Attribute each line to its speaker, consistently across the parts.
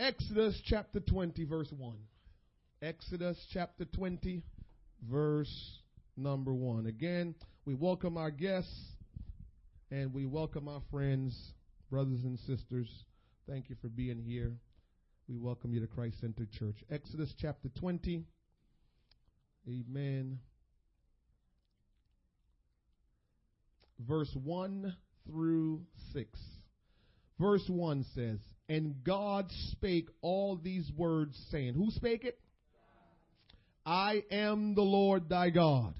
Speaker 1: Exodus chapter 20, verse 1. Exodus chapter 20, verse number 1. Again, we welcome our guests and we welcome our friends, brothers and sisters. Thank you for being here. We welcome you to Christ Center Church. Exodus chapter 20. Amen. Verse 1 through 6. Verse 1 says, And God spake all these words, saying, Who spake it? I am the Lord thy God,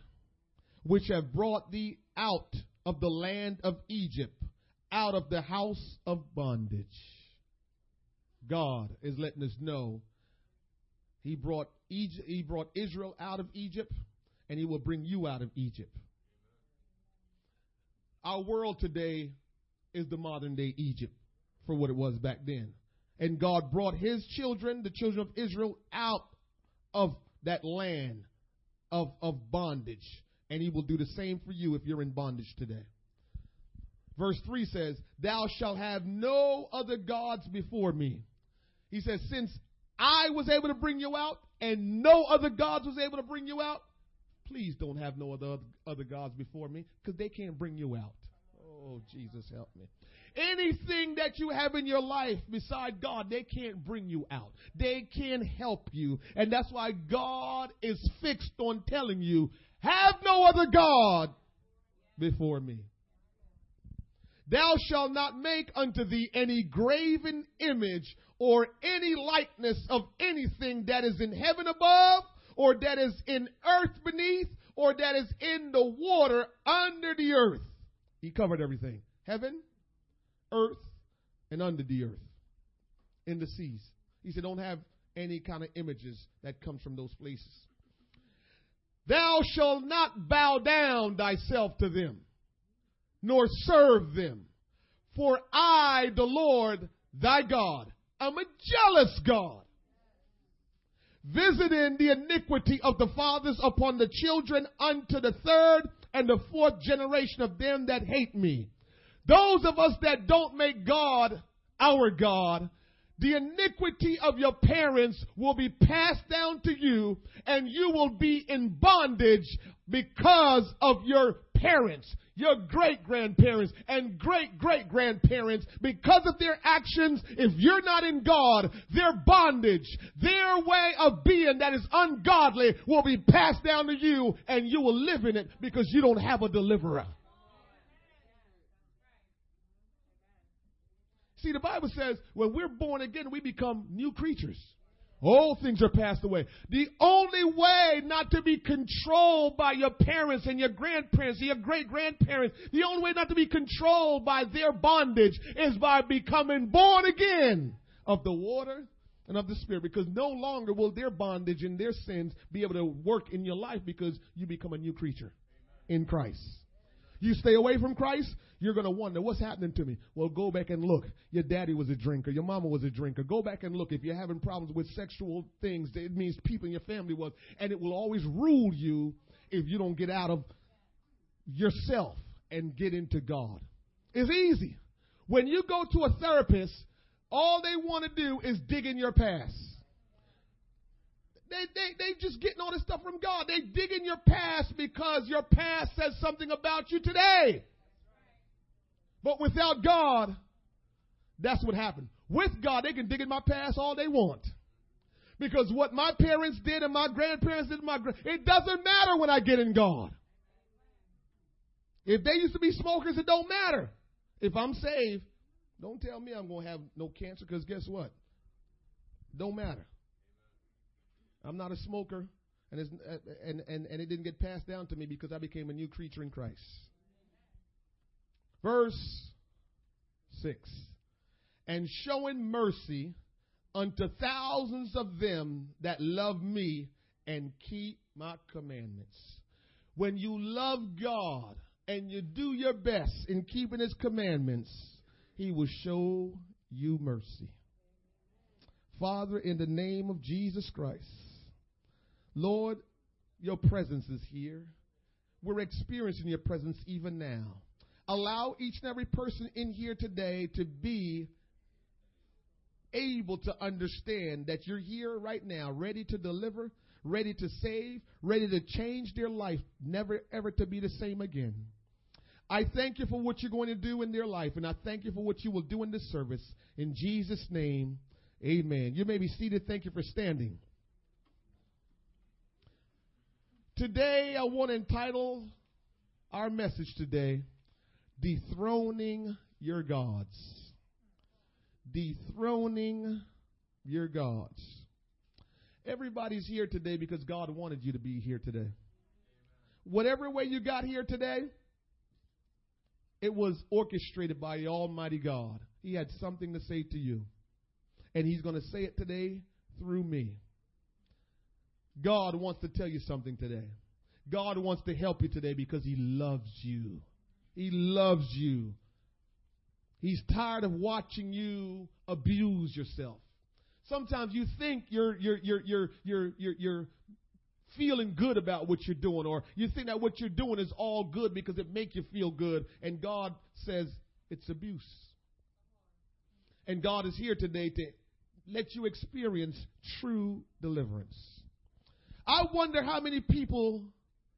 Speaker 1: which have brought thee out of the land of Egypt, out of the house of bondage. God is letting us know he brought Egypt, he brought Israel out of Egypt and he will bring you out of Egypt. Our world today is the modern day Egypt for what it was back then. And God brought his children, the children of Israel, out of that land of, of bondage. And he will do the same for you if you're in bondage today. Verse 3 says, Thou shalt have no other gods before me. He says, Since I was able to bring you out and no other gods was able to bring you out, please don't have no other other gods before me because they can't bring you out. Oh, Jesus, help me. Anything that you have in your life beside God, they can't bring you out. They can't help you. And that's why God is fixed on telling you, have no other God before me. Thou shalt not make unto thee any graven image or any likeness of anything that is in heaven above, or that is in earth beneath, or that is in the water under the earth. He covered everything heaven, earth, and under the earth, in the seas. He said, Don't have any kind of images that comes from those places. Thou shalt not bow down thyself to them, nor serve them. For I, the Lord thy God, am a jealous God, visiting the iniquity of the fathers upon the children unto the third and the fourth generation of them that hate me. Those of us that don't make God our God, the iniquity of your parents will be passed down to you and you will be in bondage because of your parents, your great grandparents and great great grandparents, because of their actions, if you're not in God, their bondage, their way of being that is ungodly will be passed down to you and you will live in it because you don't have a deliverer. See, the Bible says when we're born again, we become new creatures. All things are passed away. The only way not to be controlled by your parents and your grandparents and your great grandparents, the only way not to be controlled by their bondage is by becoming born again of the water and of the Spirit because no longer will their bondage and their sins be able to work in your life because you become a new creature in Christ. You stay away from Christ, you're going to wonder, what's happening to me? Well, go back and look. Your daddy was a drinker. Your mama was a drinker. Go back and look. If you're having problems with sexual things, it means people in your family was. And it will always rule you if you don't get out of yourself and get into God. It's easy. When you go to a therapist, all they want to do is dig in your past. They, they, they just getting all this stuff from God. They dig in your past because your past says something about you today. But without God, that's what happened. With God, they can dig in my past all they want. Because what my parents did and my grandparents did, my it doesn't matter when I get in God. If they used to be smokers, it don't matter. If I'm saved, don't tell me I'm going to have no cancer because guess what? Don't matter. I'm not a smoker, and, and, and, and it didn't get passed down to me because I became a new creature in Christ. Verse 6 And showing mercy unto thousands of them that love me and keep my commandments. When you love God and you do your best in keeping his commandments, he will show you mercy. Father, in the name of Jesus Christ, Lord, your presence is here. We're experiencing your presence even now. Allow each and every person in here today to be able to understand that you're here right now, ready to deliver, ready to save, ready to change their life, never ever to be the same again. I thank you for what you're going to do in their life, and I thank you for what you will do in this service. In Jesus' name, amen. You may be seated. Thank you for standing. Today, I want to entitle our message today, Dethroning Your Gods. Dethroning Your Gods. Everybody's here today because God wanted you to be here today. Whatever way you got here today, it was orchestrated by the Almighty God. He had something to say to you. And He's going to say it today through me. God wants to tell you something today. God wants to help you today because He loves you. He loves you. He's tired of watching you abuse yourself. Sometimes you think you're you're you're you're you're you're, you're feeling good about what you're doing, or you think that what you're doing is all good because it makes you feel good, and God says it's abuse. And God is here today to let you experience true deliverance. I wonder how many people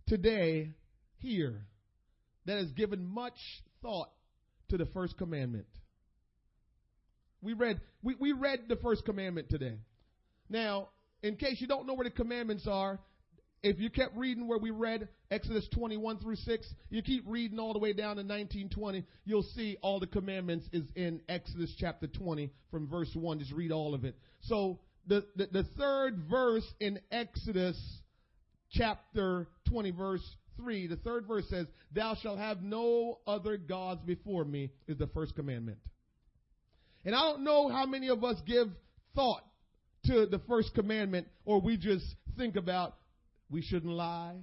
Speaker 1: today here that has given much thought to the first commandment. We read we, we read the first commandment today. Now, in case you don't know where the commandments are, if you kept reading where we read Exodus 21 through 6, you keep reading all the way down to 1920, you'll see all the commandments is in Exodus chapter 20 from verse 1. Just read all of it. So the, the, the third verse in Exodus chapter 20, verse 3, the third verse says, Thou shalt have no other gods before me, is the first commandment. And I don't know how many of us give thought to the first commandment, or we just think about we shouldn't lie.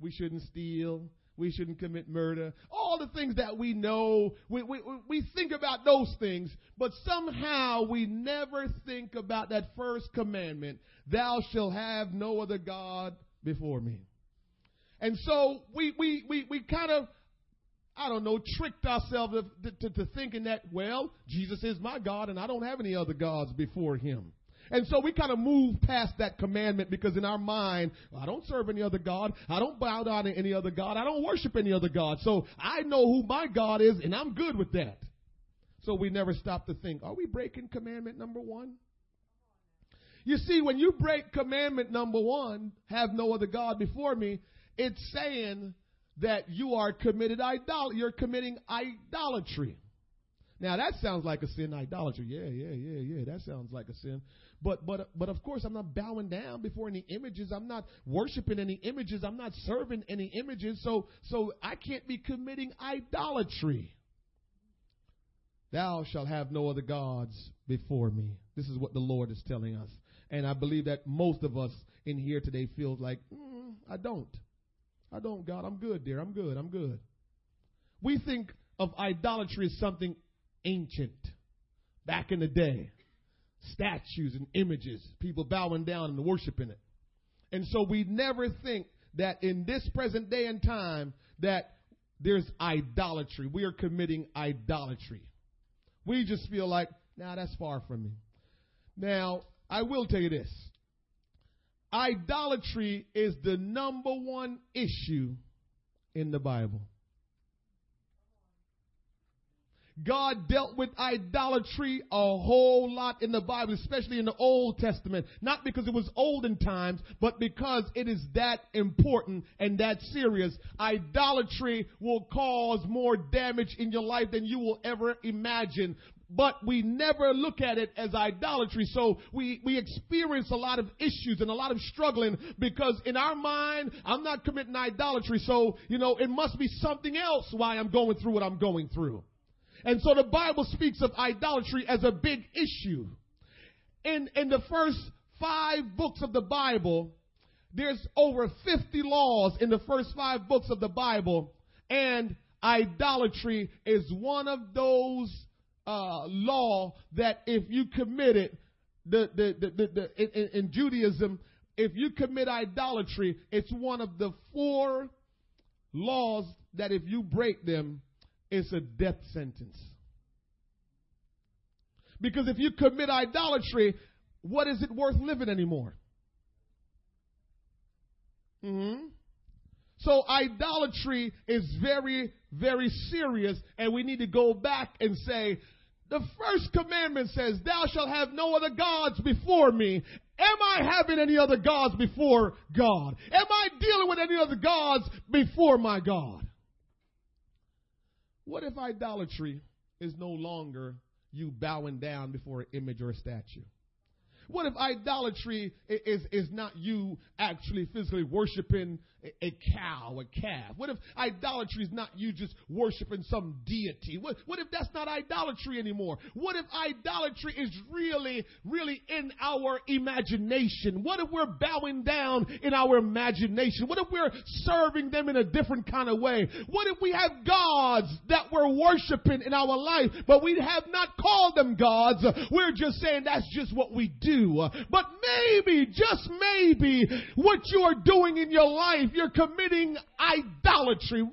Speaker 1: We shouldn't steal. We shouldn't commit murder. All the things that we know, we, we, we think about those things, but somehow we never think about that first commandment Thou shalt have no other God before me. And so we, we, we, we kind of, I don't know, tricked ourselves to, to, to thinking that, well, Jesus is my God and I don't have any other gods before him. And so we kind of move past that commandment because in our mind, well, I don't serve any other God. I don't bow down to any other God. I don't worship any other God. So I know who my God is and I'm good with that. So we never stop to think, are we breaking commandment number one? You see, when you break commandment number one, have no other God before me, it's saying that you are committed idol- you're committing idolatry. Now that sounds like a sin, idolatry. Yeah, yeah, yeah, yeah. That sounds like a sin. But but but of course I'm not bowing down before any images. I'm not worshiping any images. I'm not serving any images. So so I can't be committing idolatry. Thou shalt have no other gods before me. This is what the Lord is telling us. And I believe that most of us in here today feels like, mm, I don't. I don't, God. I'm good, dear. I'm good. I'm good. We think of idolatry as something ancient, back in the day statues and images, people bowing down and worshiping it. And so we never think that in this present day and time that there's idolatry. We are committing idolatry. We just feel like, nah, that's far from me. Now, I will tell you this. Idolatry is the number one issue in the Bible. God dealt with idolatry a whole lot in the Bible, especially in the Old Testament. Not because it was olden times, but because it is that important and that serious. Idolatry will cause more damage in your life than you will ever imagine. But we never look at it as idolatry. So we, we experience a lot of issues and a lot of struggling because in our mind, I'm not committing idolatry. So, you know, it must be something else why I'm going through what I'm going through. And so the Bible speaks of idolatry as a big issue. In, in the first five books of the Bible, there's over 50 laws in the first five books of the Bible, and idolatry is one of those uh, law that if you commit it, the, the, the, the, the in, in Judaism, if you commit idolatry, it's one of the four laws that if you break them, it's a death sentence. Because if you commit idolatry, what is it worth living anymore? Mm-hmm. So idolatry is very, very serious, and we need to go back and say, the first commandment says, Thou shalt have no other gods before me. Am I having any other gods before God? Am I dealing with any other gods before my God? What if idolatry is no longer you bowing down before an image or a statue? What if idolatry is, is not you actually physically worshiping a, cow, a calf? What if idolatry is not you just worshiping some deity? What, what if that's not idolatry anymore? What if idolatry is really, really in our imagination? What if we're bowing down in our imagination? What if we're serving them in a different kind of way? What if we have gods that we're worshiping in our life, but we have not called them gods? We're just saying that's just what we do. But maybe, just maybe, what you are doing in your life you're committing idolatry.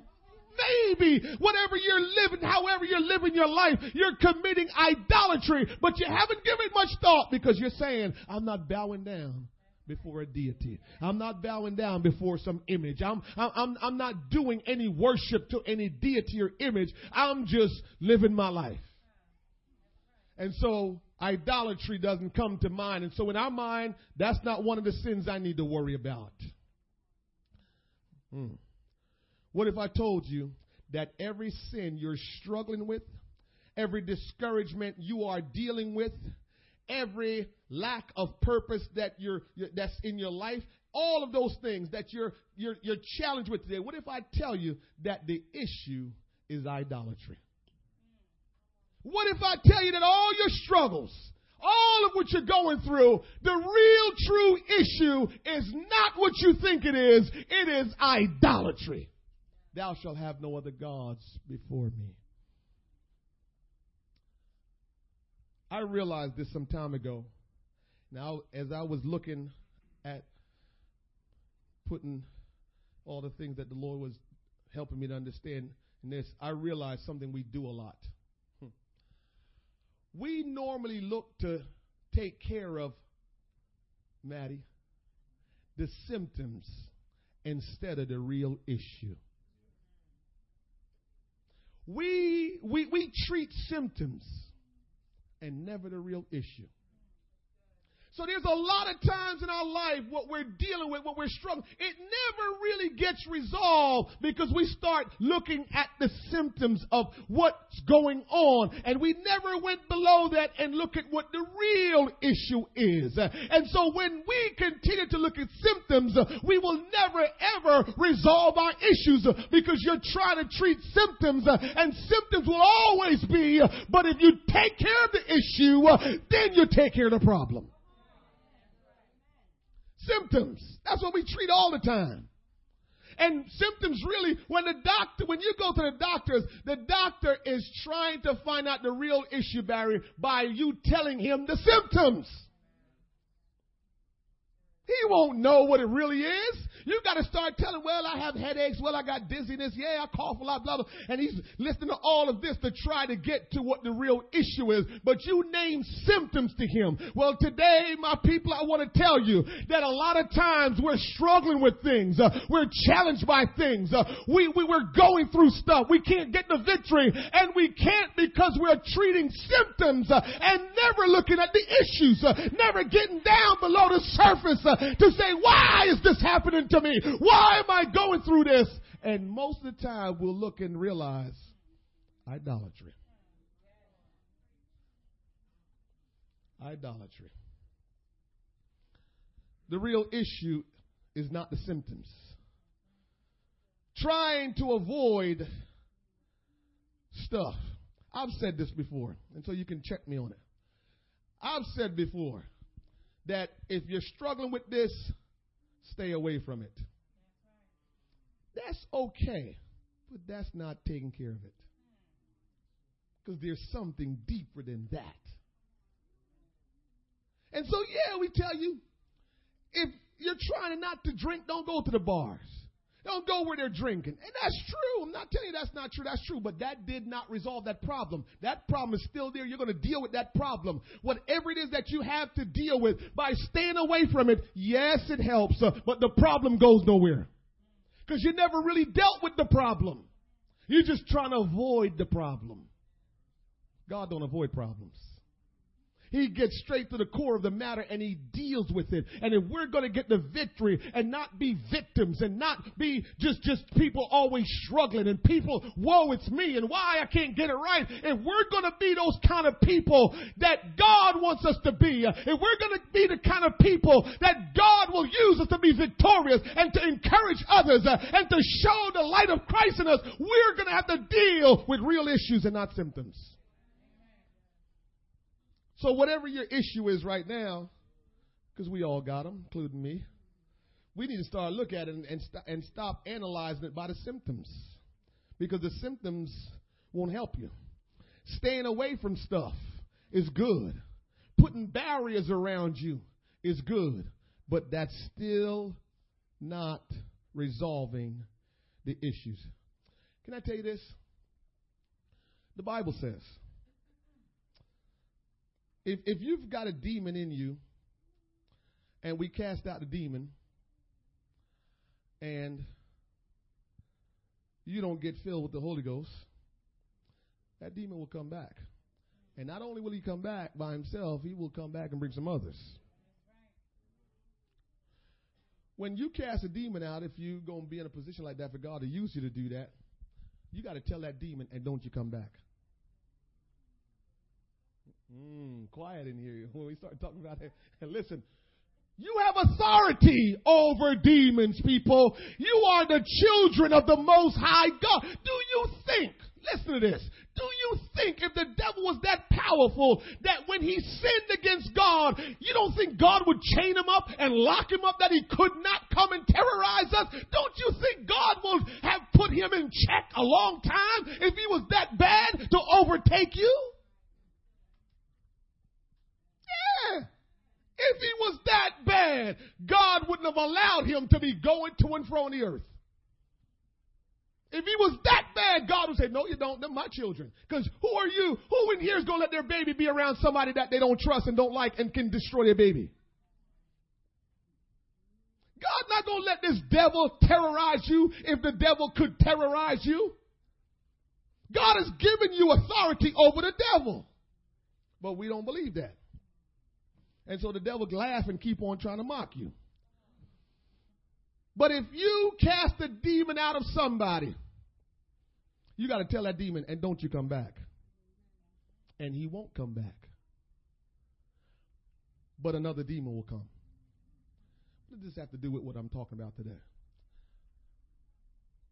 Speaker 1: Maybe whatever you're living, however you're living your life, you're committing idolatry, but you haven't given much thought because you're saying, I'm not bowing down before a deity. I'm not bowing down before some image. I'm, I'm, I'm not doing any worship to any deity or image. I'm just living my life. And so idolatry doesn't come to mind. And so in our mind, that's not one of the sins I need to worry about. Hmm. What if I told you that every sin you're struggling with, every discouragement you are dealing with, every lack of purpose that you're, that's in your life, all of those things that you're, you're, you're challenged with today, what if I tell you that the issue is idolatry? What if I tell you that all your struggles, all of what you're going through, the real true issue is not what you think it is. It is idolatry. Thou shalt have no other gods before me. I realized this some time ago. Now, as I was looking at putting all the things that the Lord was helping me to understand in this, I realized something we do a lot we normally look to take care of, Maddie, the symptoms instead of the real issue. We, we, we treat symptoms and never the real issue. So there's a lot of times in our life what we're dealing with, what we're struggling, it never really gets resolved because we start looking at the symptoms of what's going on and we never went below that and look at what the real issue is. And so when we continue to look at symptoms, we will never ever resolve our issues because you're trying to treat symptoms and symptoms will always be, but if you take care of the issue, then you take care of the problem. Symptoms. That's what we treat all the time. And symptoms really, when the doctor, when you go to the doctors, the doctor is trying to find out the real issue, Barry, by you telling him the symptoms. He won't know what it really is. You got to start telling, well, I have headaches. Well, I got dizziness. Yeah, I cough a lot, blah, blah. And he's listening to all of this to try to get to what the real issue is. But you name symptoms to him. Well, today, my people, I want to tell you that a lot of times we're struggling with things. Uh, we're challenged by things. Uh, we, we, we're going through stuff. We can't get the victory. And we can't because we're treating symptoms uh, and never looking at the issues. Uh, never getting down below the surface uh, to say, why is this happening to me? Why am I going through this? And most of the time we'll look and realize idolatry. Idolatry. The real issue is not the symptoms. Trying to avoid stuff. I've said this before, and so you can check me on it. I've said before that if you're struggling with this, stay away from it. That's okay, but that's not taking care of it. Because there's something deeper than that. And so, yeah, we tell you if you're trying not to drink, don't go to the bars. Don't go where they're drinking. And that's true. I'm not telling you that's not true. That's true. But that did not resolve that problem. That problem is still there. You're going to deal with that problem. Whatever it is that you have to deal with by staying away from it, yes, it helps. Uh, but the problem goes nowhere. Because you never really dealt with the problem. You're just trying to avoid the problem. God don't avoid problems. He gets straight to the core of the matter and he deals with it. And if we're going to get the victory and not be victims and not be just, just people always struggling and people, whoa, it's me and why I can't get it right. If we're going to be those kind of people that God wants us to be, if we're going to be the kind of people that God will use us to be victorious and to encourage others uh, and to show the light of Christ in us, we're going to have to deal with real issues and not symptoms. So, whatever your issue is right now, because we all got them, including me, we need to start looking at it and, and, st- and stop analyzing it by the symptoms. Because the symptoms won't help you. Staying away from stuff is good. Putting barriers around you is good. But that's still not resolving the issues. Can I tell you this? The Bible says if, if you've got a demon in you and we cast out the demon and you don't get filled with the Holy Ghost, that demon will come back. And not only will he come back by himself, he will come back and bring some others. When you cast a demon out, if you're going to be in a position like that for God to use you to do that, you got to tell that demon, and don't you come back. Mm, quiet in here when we start talking about it. And listen, you have authority over demons, people. You are the children of the Most High God. Do you think, listen to this, do you think if the devil was that powerful that when he sinned against God, you don't think God would chain him up and lock him up that he could not come and terrorize us? Don't you think God would have put him in check a long time if he was that bad to overtake you? If he was that bad, God wouldn't have allowed him to be going to and fro on the earth. If he was that bad, God would say, No, you don't. They're my children. Because who are you? Who in here is going to let their baby be around somebody that they don't trust and don't like and can destroy their baby? God's not going to let this devil terrorize you if the devil could terrorize you. God has given you authority over the devil. But we don't believe that. And so the devil laugh and keep on trying to mock you. But if you cast a demon out of somebody, you got to tell that demon, and don't you come back. And he won't come back. But another demon will come. What does this have to do with what I'm talking about today?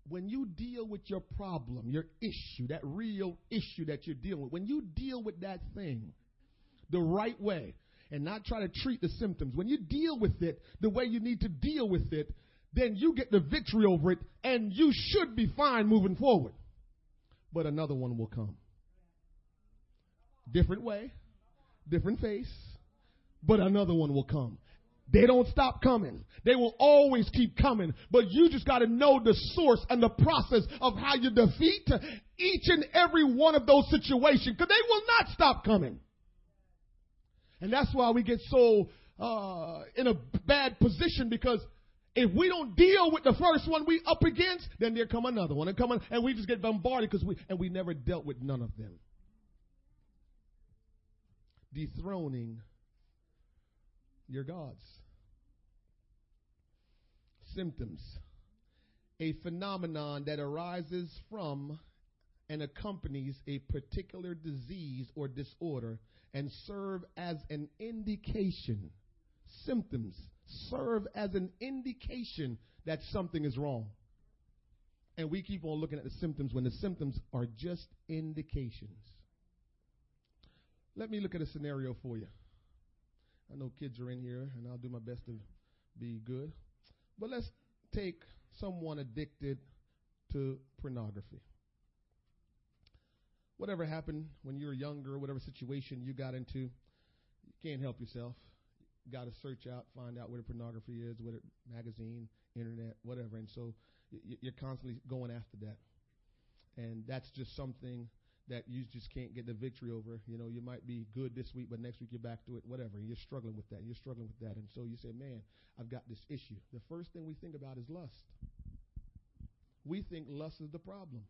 Speaker 1: When you deal with your problem, your issue, that real issue that you're dealing with, when you deal with that thing the right way, and not try to treat the symptoms. When you deal with it the way you need to deal with it, then you get the victory over it and you should be fine moving forward. But another one will come. Different way, different face, but another one will come. They don't stop coming. They will always keep coming. But you just got to know the source and the process of how you defeat each and every one of those situations because they will not stop coming. And that's why we get so uh, in a bad position because if we don't deal with the first one we up against, then there come another one and come on, and we just get bombarded because we and we never dealt with none of them. Dethroning your gods. Symptoms. A phenomenon that arises from and accompanies a particular disease or disorder and serve as an indication. Symptoms serve as an indication that something is wrong. And we keep on looking at the symptoms when the symptoms are just indications. Let me look at a scenario for you. I know kids are in here, and I'll do my best to be good. But let's take someone addicted to pornography whatever happened when you were younger, whatever situation you got into, you can't help yourself. You got to search out, find out where the pornography is, whether magazine, internet, whatever. And so you're constantly going after that. And that's just something that you just can't get the victory over. You know, you might be good this week, but next week you're back to it, whatever. You're struggling with that. You're struggling with that. And so you say, man, I've got this issue. The first thing we think about is lust. We think lust is the problem.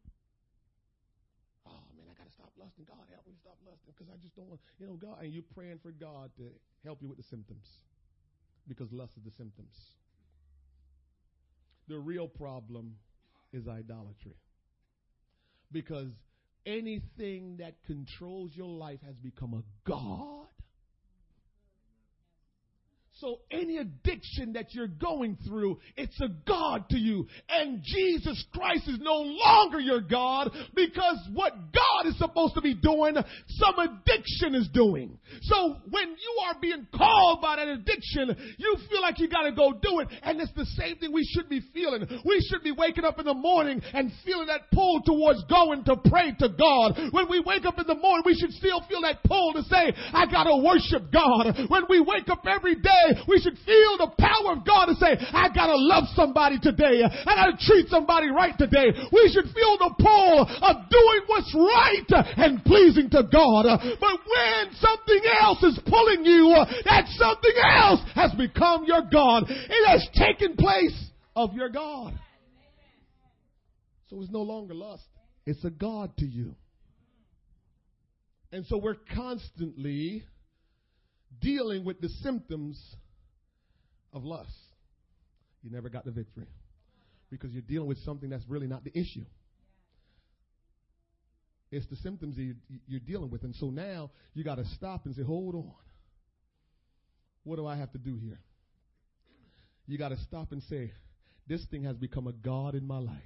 Speaker 1: Stop lusting. God, help me stop lusting because I just don't want, you know, God. And you're praying for God to help you with the symptoms because lust is the symptoms. The real problem is idolatry. Because anything that controls your life has become a God. So any addiction that you're going through, it's a God to you. And Jesus Christ is no longer your God because what God is supposed to be doing, some addiction is doing. So when you are being called by that addiction, you feel like you gotta go do it. And it's the same thing we should be feeling. We should be waking up in the morning and feeling that pull towards going to pray to God. When we wake up in the morning, we should still feel that pull to say, I gotta worship God. When we wake up every day, we should feel the power of God to say, I gotta love somebody today. I gotta treat somebody right today. We should feel the pull of doing what's right and pleasing to God. But when something else is pulling you, that something else has become your God. It has taken place of your God. So it's no longer lust. It's a God to you. And so we're constantly dealing with the symptoms of lust. You never got the victory because you're dealing with something that's really not the issue. It's the symptoms you're dealing with. And so now you got to stop and say, hold on. What do I have to do here? You got to stop and say, this thing has become a God in my life.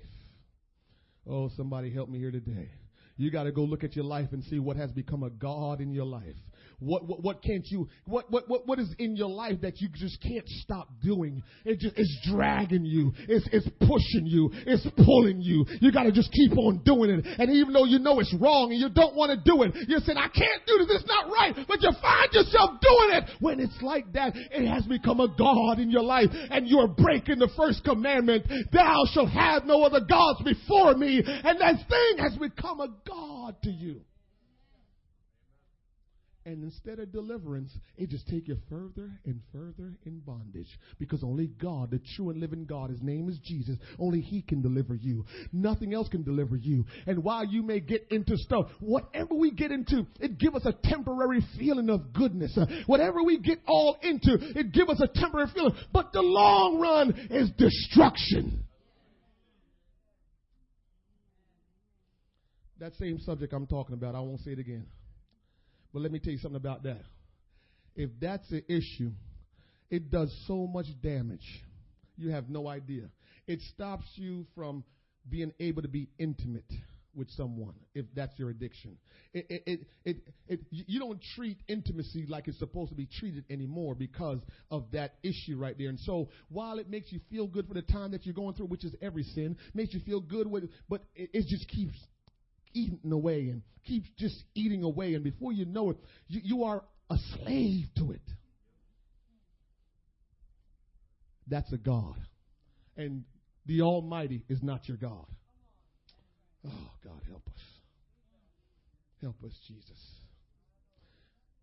Speaker 1: Oh, somebody help me here today. You got to go look at your life and see what has become a God in your life. What, what, what can't you, what, what, what, what is in your life that you just can't stop doing? It just, it's dragging you. It's, it's pushing you. It's pulling you. You gotta just keep on doing it. And even though you know it's wrong and you don't want to do it, you say, I can't do this. It's not right. But you find yourself doing it. When it's like that, it has become a God in your life and you're breaking the first commandment. Thou shalt have no other gods before me. And that thing has become a God to you. And instead of deliverance, it just take you further and further in bondage. Because only God, the true and living God, his name is Jesus, only he can deliver you. Nothing else can deliver you. And while you may get into stuff, whatever we get into, it give us a temporary feeling of goodness. Whatever we get all into, it give us a temporary feeling. But the long run is destruction. That same subject I'm talking about, I won't say it again. But let me tell you something about that. If that's the issue, it does so much damage. You have no idea. It stops you from being able to be intimate with someone if that's your addiction. It, it, it, it, you don't treat intimacy like it's supposed to be treated anymore because of that issue right there. And so while it makes you feel good for the time that you're going through, which is every sin, makes you feel good with, but it just keeps eating away and keeps just eating away. And before you know it, you, you are a slave to it. That's a God. And the Almighty is not your God. Oh, God, help us. Help us, Jesus.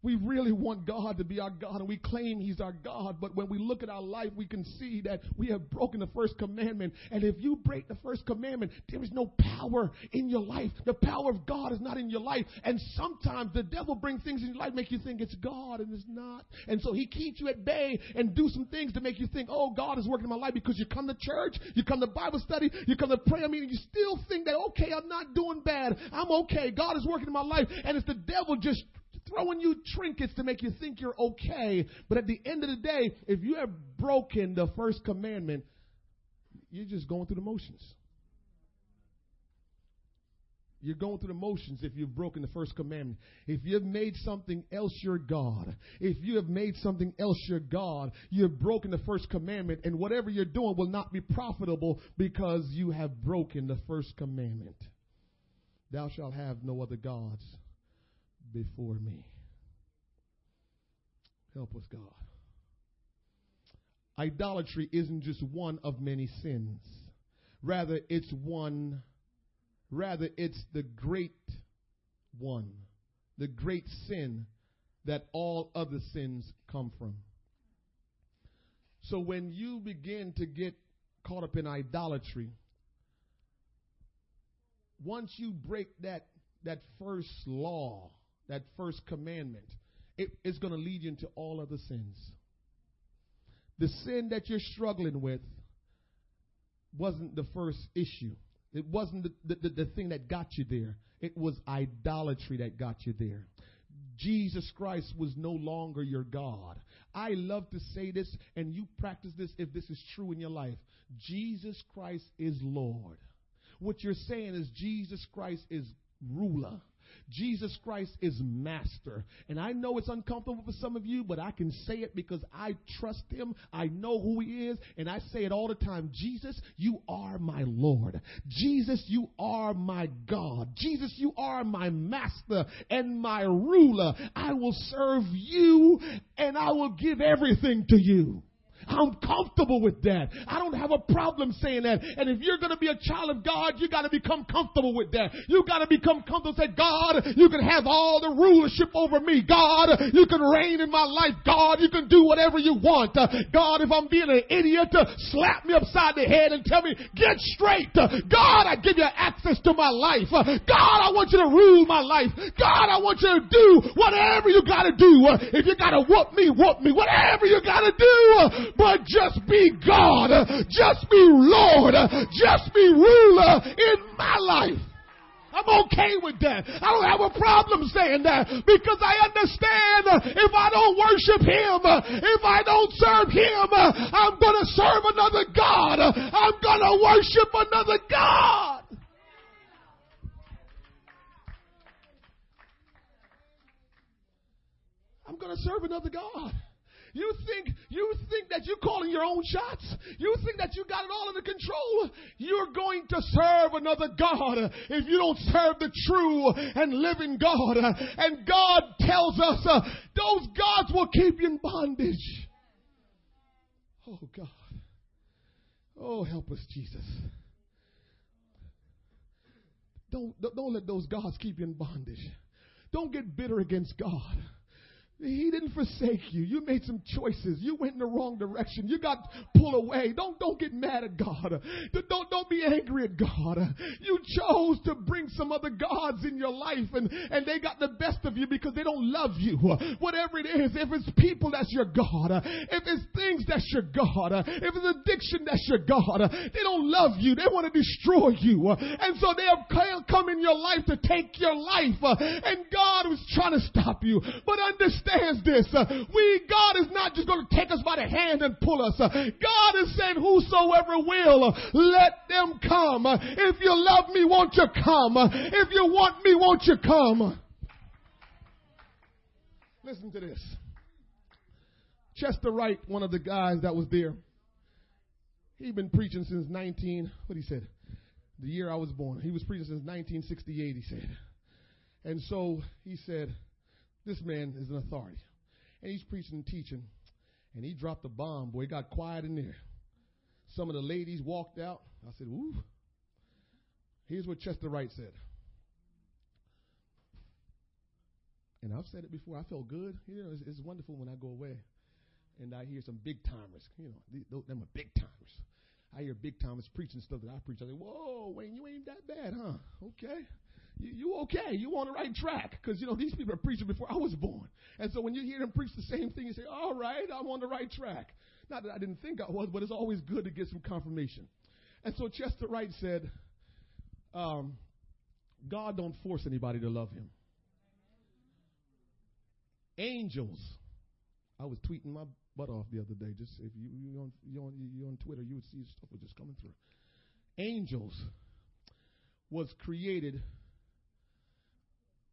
Speaker 1: We really want God to be our God and we claim He's our God, but when we look at our life, we can see that we have broken the first commandment. And if you break the first commandment, there is no power in your life. The power of God is not in your life. And sometimes the devil brings things in your life, make you think it's God and it's not. And so he keeps you at bay and do some things to make you think, oh, God is working in my life because you come to church, you come to Bible study, you come to prayer meeting, you still think that, okay, I'm not doing bad. I'm okay. God is working in my life. And it's the devil just throwing you trinkets to make you think you're okay. But at the end of the day, if you have broken the first commandment, you're just going through the motions. You're going through the motions if you've broken the first commandment. If you've made something else your God, if you have made something else your God, you have broken the first commandment, and whatever you're doing will not be profitable because you have broken the first commandment. Thou shalt have no other gods before me. Help us, God. idolatry isn't just one of many sins. Rather, it's one, rather, it's the great one, the great sin that all other sins come from. So when you begin to get caught up in idolatry, once you break that that first law, that first commandment, it, it's going to lead you into all other sins. The sin that you're struggling with wasn't the first issue. It wasn't the, the, the, thing that got you there. It was idolatry that got you there. Jesus Christ was no longer your God. I love to say this, and you practice this if this is true in your life. Jesus Christ is Lord. What you're saying is Jesus Christ is ruler. Jesus Christ is master. And I know it's uncomfortable for some of you, but I can say it because I trust him. I know who he is. And I say it all the time Jesus, you are my Lord. Jesus, you are my God. Jesus, you are my master and my ruler. I will serve you and I will give everything to you. I'm comfortable with that. I don't have a problem saying that. And if you're going to be a child of God, you got to become comfortable with that. You got to become comfortable. Say, God, you can have all the rulership over me. God, you can reign in my life. God, you can do whatever you want. God, if I'm being an idiot, slap me upside the head and tell me, get straight. God, I give you access to my life. God, I want you to rule my life. God, I want you to do whatever you got to do. If you got to whoop me, whoop me. Whatever you got to do but just be God, just be Lord, just be ruler in my life. I'm okay with that. I don't have a problem saying that because I understand if I don't worship Him, if I don't serve Him, I'm going to serve another God. I'm going to worship another God. I'm going to serve another God. You think you think that you're calling your own shots? You think that you got it all under control? You're going to serve another God if you don't serve the true and living God. And God tells us uh, those gods will keep you in bondage. Oh God. Oh, help us, Jesus. Don't, don't let those gods keep you in bondage. Don't get bitter against God. He didn't forsake you. You made some choices. You went in the wrong direction. You got pulled away. Don't don't get mad at God. Don't don't be angry at God. You chose to bring some other gods in your life and, and they got the best of you because they don't love you. Whatever it is, if it's people that's your God, if it's things that's your God, if it's addiction that's your God, they don't love you. They want to destroy you. And so they have come in your life to take your life. And God was trying to stop you. But understand understands this. Uh, we, God is not just going to take us by the hand and pull us. Uh, God is saying, whosoever will, uh, let them come. If you love me, won't you come? If you want me, won't you come? Listen to this. Chester Wright, one of the guys that was there, he'd been preaching since 19, what he said, the year I was born. He was preaching since 1968, he said. And so he said, this man is an authority. And he's preaching and teaching. And he dropped a bomb. Boy, it got quiet in there. Some of the ladies walked out. I said, ooh. Here's what Chester Wright said. And I've said it before. I felt good. You know, it's, it's wonderful when I go away and I hear some big timers. You know, them are big timers. I hear big timers preaching stuff that I preach. I say, "Whoa, Wayne, you ain't that bad, huh? Okay." You, you okay. You on the right track. Because, you know, these people are preaching before I was born. And so when you hear them preach the same thing, you say, all right, I'm on the right track. Not that I didn't think I was, but it's always good to get some confirmation. And so Chester Wright said, um, God don't force anybody to love him. Angels. I was tweeting my butt off the other day. Just if you you on you on you on Twitter, you would see stuff was just coming through. Angels was created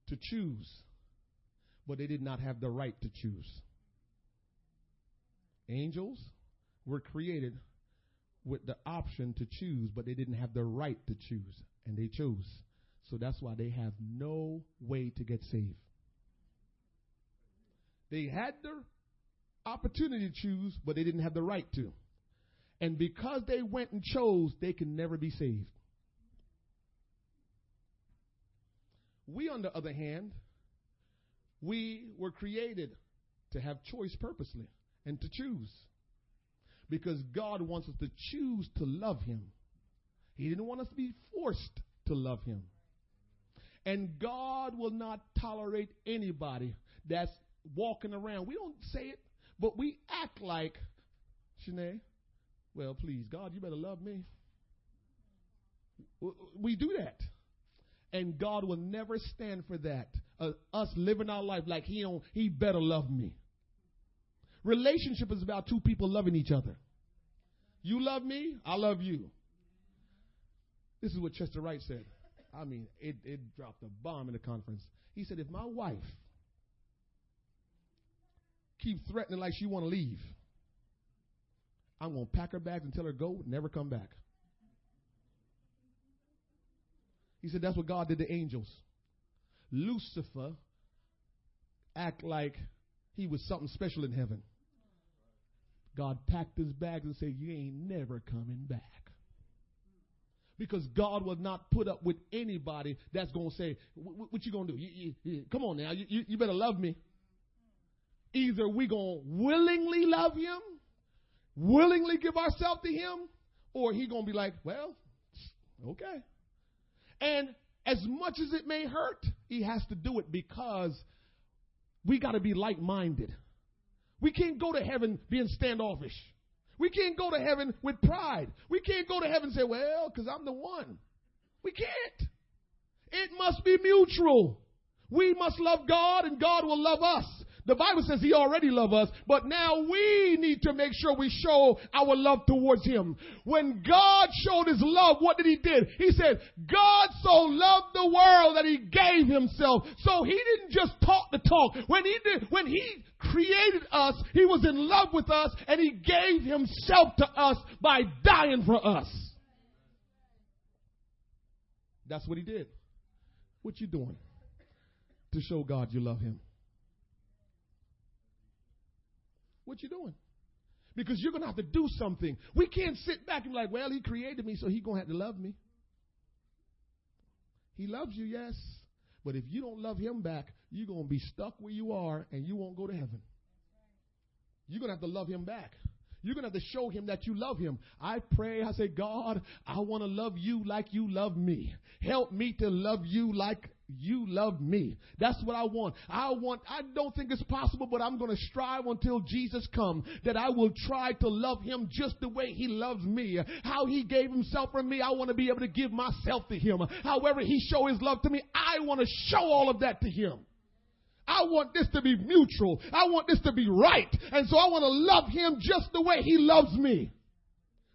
Speaker 1: to choose, but they did not have the right to choose. Angels were created with the option to choose, but they didn't have the right to choose, and they chose. So that's why they have no way to get saved. They had the opportunity to choose, but they didn't have the right to. And because they went and chose, they can never be saved. We, on the other hand, we were created to have choice purposely and to choose. Because God wants us to choose to love Him. He didn't want us to be forced to love Him. And God will not tolerate anybody that's walking around. We don't say it, but we act like, Shanae, well, please, God, you better love me. We do that. And God will never stand for that. Uh, us living our life like he, don't, he better love me. Relationship is about two people loving each other. You love me, I love you. This is what Chester Wright said. I mean, it, it dropped a bomb in the conference. He said, if my wife keep threatening like she want to leave, I'm going to pack her bags and tell her go, never come back. He said that's what God did to angels. Lucifer act like he was something special in heaven. God packed his bags and said, You ain't never coming back. Because God will not put up with anybody that's going to say, What you going to do? You, you, come on now, you, you better love me. Either we going to willingly love him, willingly give ourselves to him, or he going to be like, Well, okay. And as much as it may hurt, he has to do it because we got to be like minded. We can't go to heaven being standoffish. We can't go to heaven with pride. We can't go to heaven and say, well, because I'm the one. We can't. It must be mutual. We must love God and God will love us. The Bible says he already loved us, but now we need to make sure we show our love towards him. When God showed his love, what did he did? He said, God so loved the world that he gave himself. So he didn't just talk the talk. When he did, when he created us, he was in love with us and he gave himself to us by dying for us. That's what he did. What you doing to show God you love him? What you doing? Because you're going to have to do something. We can't sit back and be like, well, he created me, so he's going to have to love me. He loves you, yes. But if you don't love him back, you're going to be stuck where you are and you won't go to heaven. You're going to have to love him back. You're going to have to show him that you love him. I pray, I say, God, I want to love you like you love me. Help me to love you like you love me. That's what I want. I want, I don't think it's possible, but I'm going to strive until Jesus come that I will try to love him just the way he loves me. How he gave himself for me, I want to be able to give myself to him. However he show his love to me, I want to show all of that to him. I want this to be mutual. I want this to be right. And so I want to love him just the way he loves me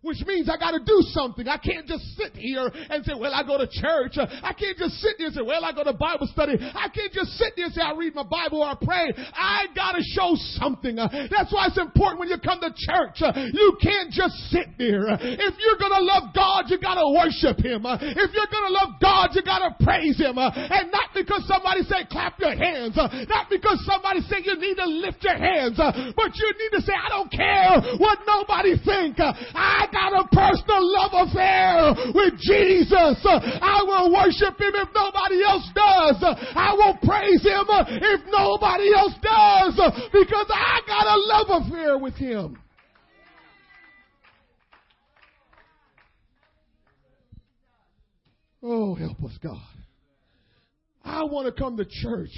Speaker 1: which means I got to do something. I can't just sit here and say, well, I go to church. I can't just sit here and say, well, I go to Bible study. I can't just sit there and say, I read my Bible or I pray. I got to show something. That's why it's important when you come to church. You can't just sit there. If you're going to love God, you got to worship Him. If you're going to love God, you got to praise Him. And not because somebody said, clap your hands. Not because somebody said you need to lift your hands. But you need to say, I don't care what nobody think. I got a personal love affair with Jesus. I will worship him if nobody else does. I will praise him if nobody else does because I got a love affair with him. Oh, help us, God. I want to come to church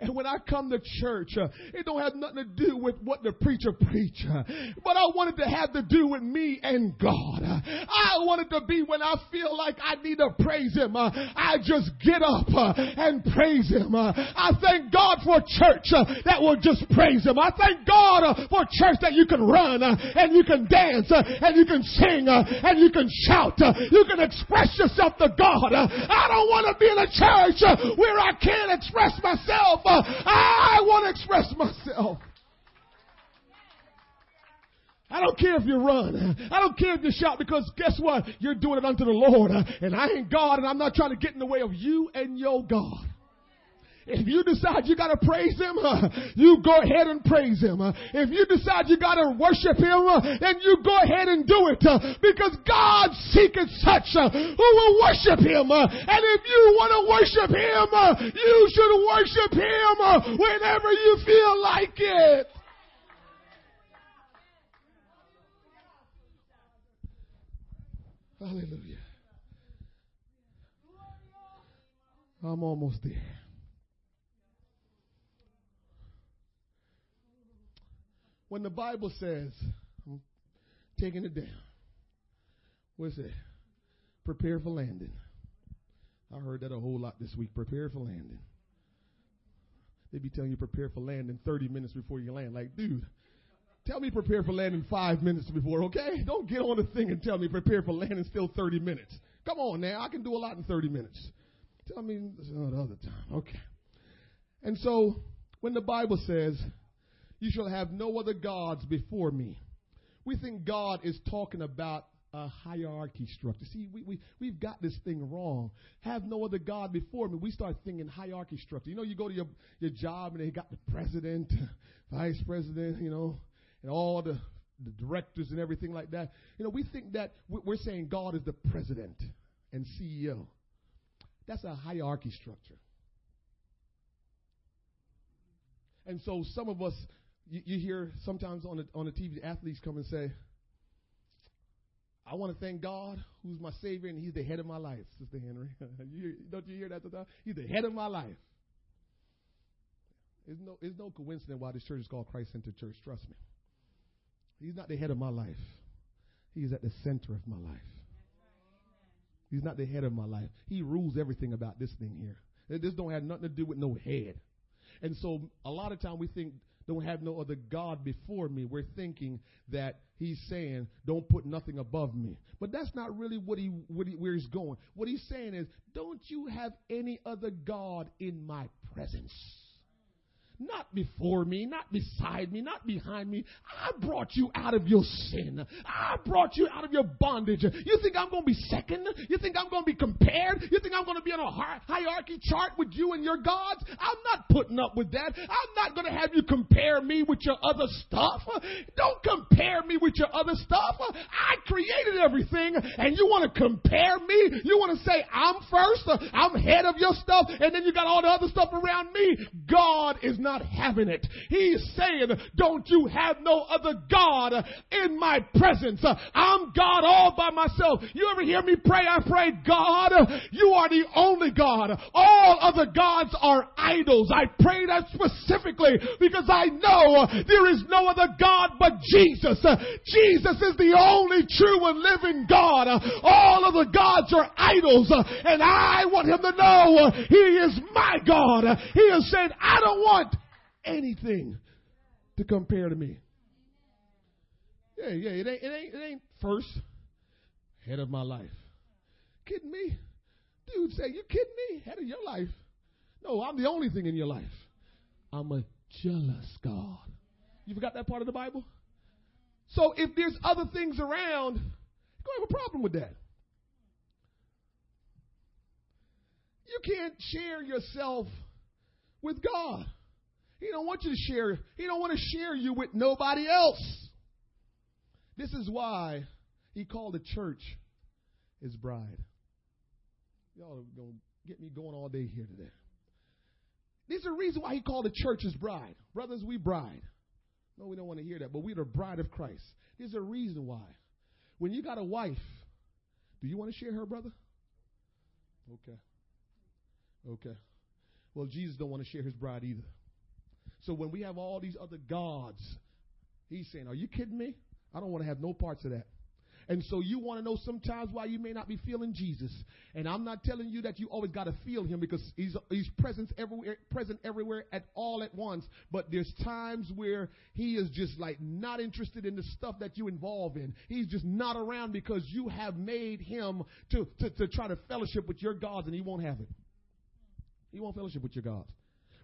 Speaker 1: and when I come to church, uh, it don't have nothing to do with what the preacher preach, uh, but I want it to have to do with me and God. I want it to be when I feel like I need to praise Him. Uh, I just get up uh, and praise Him. Uh. I thank God for church uh, that will just praise Him. I thank God for church that you can run and you can dance and you can sing and you can shout. you can express yourself to God. I don't want to be in a church where I can't express myself. I want to express myself. I don't care if you run. I don't care if you shout because guess what? You're doing it unto the Lord. And I ain't God and I'm not trying to get in the way of you and your God. If you decide you gotta praise Him, you go ahead and praise Him. If you decide you gotta worship Him, then you go ahead and do it. Because God seeketh such who will worship Him. And if you wanna worship Him, you should worship Him whenever you feel like it. Hallelujah. I'm almost there. When the Bible says, I'm taking it down, what's it? Prepare for landing. I heard that a whole lot this week. Prepare for landing. They be telling you prepare for landing 30 minutes before you land. Like, dude, tell me prepare for landing five minutes before, okay? Don't get on the thing and tell me prepare for landing still 30 minutes. Come on now, I can do a lot in 30 minutes. Tell me another time. Okay. And so, when the Bible says, You shall have no other gods before me, we think God is talking about a hierarchy structure. See, we, we, we've got this thing wrong. Have no other God before me. We start thinking hierarchy structure. You know, you go to your, your job and they got the president, vice president, you know, and all the, the directors and everything like that. You know, we think that we're saying God is the president and CEO. That's a hierarchy structure. And so some of us, you, you hear sometimes on the, on the TV, athletes come and say, I want to thank God, who's my Savior, and He's the head of my life, Sister Henry. you, don't you hear that sometimes? He's the head of my life. It's no, it's no coincidence why this church is called Christ Centered Church. Trust me. He's not the head of my life. He is at the center of my life. He's not the head of my life. He rules everything about this thing here. This don't have nothing to do with no head. And so a lot of time we think don't have no other God before me. We're thinking that he's saying don't put nothing above me. But that's not really what he, what he where he's going. What he's saying is don't you have any other God in my presence not before me, not beside me, not behind me. I brought you out of your sin. I brought you out of your bondage. You think I'm going to be second? You think I'm going to be compared? You think I'm going to be on a hierarchy chart with you and your gods? I'm not putting up with that. I'm not going to have you compare me with your other stuff. Don't compare me with your other stuff. I created everything and you want to compare me? You want to say I'm first? I'm head of your stuff and then you got all the other stuff around me? God is not not having it. He's saying, don't you have no other God in my presence. I'm God all by myself. You ever hear me pray? I pray, God, you are the only God. All other gods are idols. I pray that specifically because I know there is no other God but Jesus. Jesus is the only true and living God. All of the gods are idols and I want him to know he is my God. He has said, I don't want anything to compare to me. Yeah, yeah, it ain't, it ain't, it ain't first head of my life. Kidding me? Dude, say you kidding me? Head of your life? No, I'm the only thing in your life. I'm a jealous God. You forgot that part of the Bible? So if there's other things around, you're going to have a problem with that. You can't share yourself with God. He don't want you to share. He don't want to share you with nobody else. This is why he called the church his bride. Y'all are going to get me going all day here today. There's a reason why he called the church his bride. Brothers, we bride. No, we don't want to hear that, but we're the bride of Christ. There's a reason why. When you got a wife, do you want to share her, brother? Okay. Okay. Well, Jesus don't want to share his bride either. So when we have all these other gods, he's saying, Are you kidding me? I don't want to have no parts of that. And so you want to know sometimes why you may not be feeling Jesus. And I'm not telling you that you always got to feel him because he's he's present everywhere present everywhere at all at once. But there's times where he is just like not interested in the stuff that you involve in. He's just not around because you have made him to, to, to try to fellowship with your gods and he won't have it. He won't fellowship with your gods.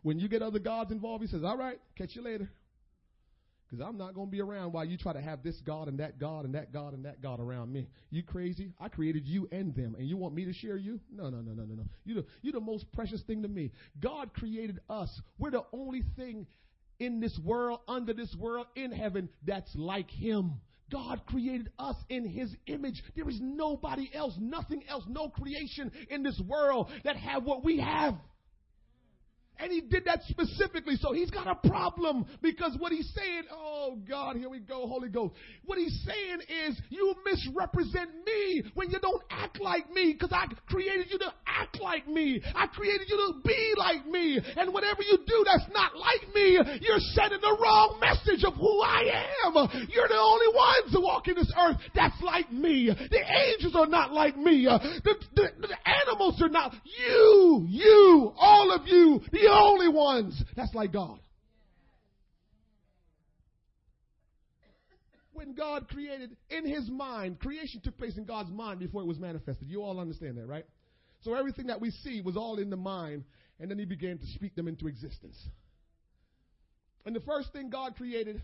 Speaker 1: When you get other gods involved, he says, All right, catch you later. Because I'm not going to be around while you try to have this God and that God and that God and that God around me. You crazy? I created you and them, and you want me to share you? No, no, no, no, no, no. You're the, you're the most precious thing to me. God created us. We're the only thing in this world, under this world, in heaven that's like Him. God created us in His image. There is nobody else, nothing else, no creation in this world that have what we have. And he did that specifically. So he's got a problem because what he's saying, oh God, here we go, Holy Ghost. What he's saying is you misrepresent me when you don't act like me because I created you to act like me. I created you to be like me. And whatever you do that's not like me, you're sending the wrong message of who I am. You're the only ones who walk in this earth that's like me. The angels are not like me. The, the, the animals are not. You, you, all of you, the only ones that's like God. When God created in his mind, creation took place in God's mind before it was manifested. You all understand that, right? So everything that we see was all in the mind, and then he began to speak them into existence. And the first thing God created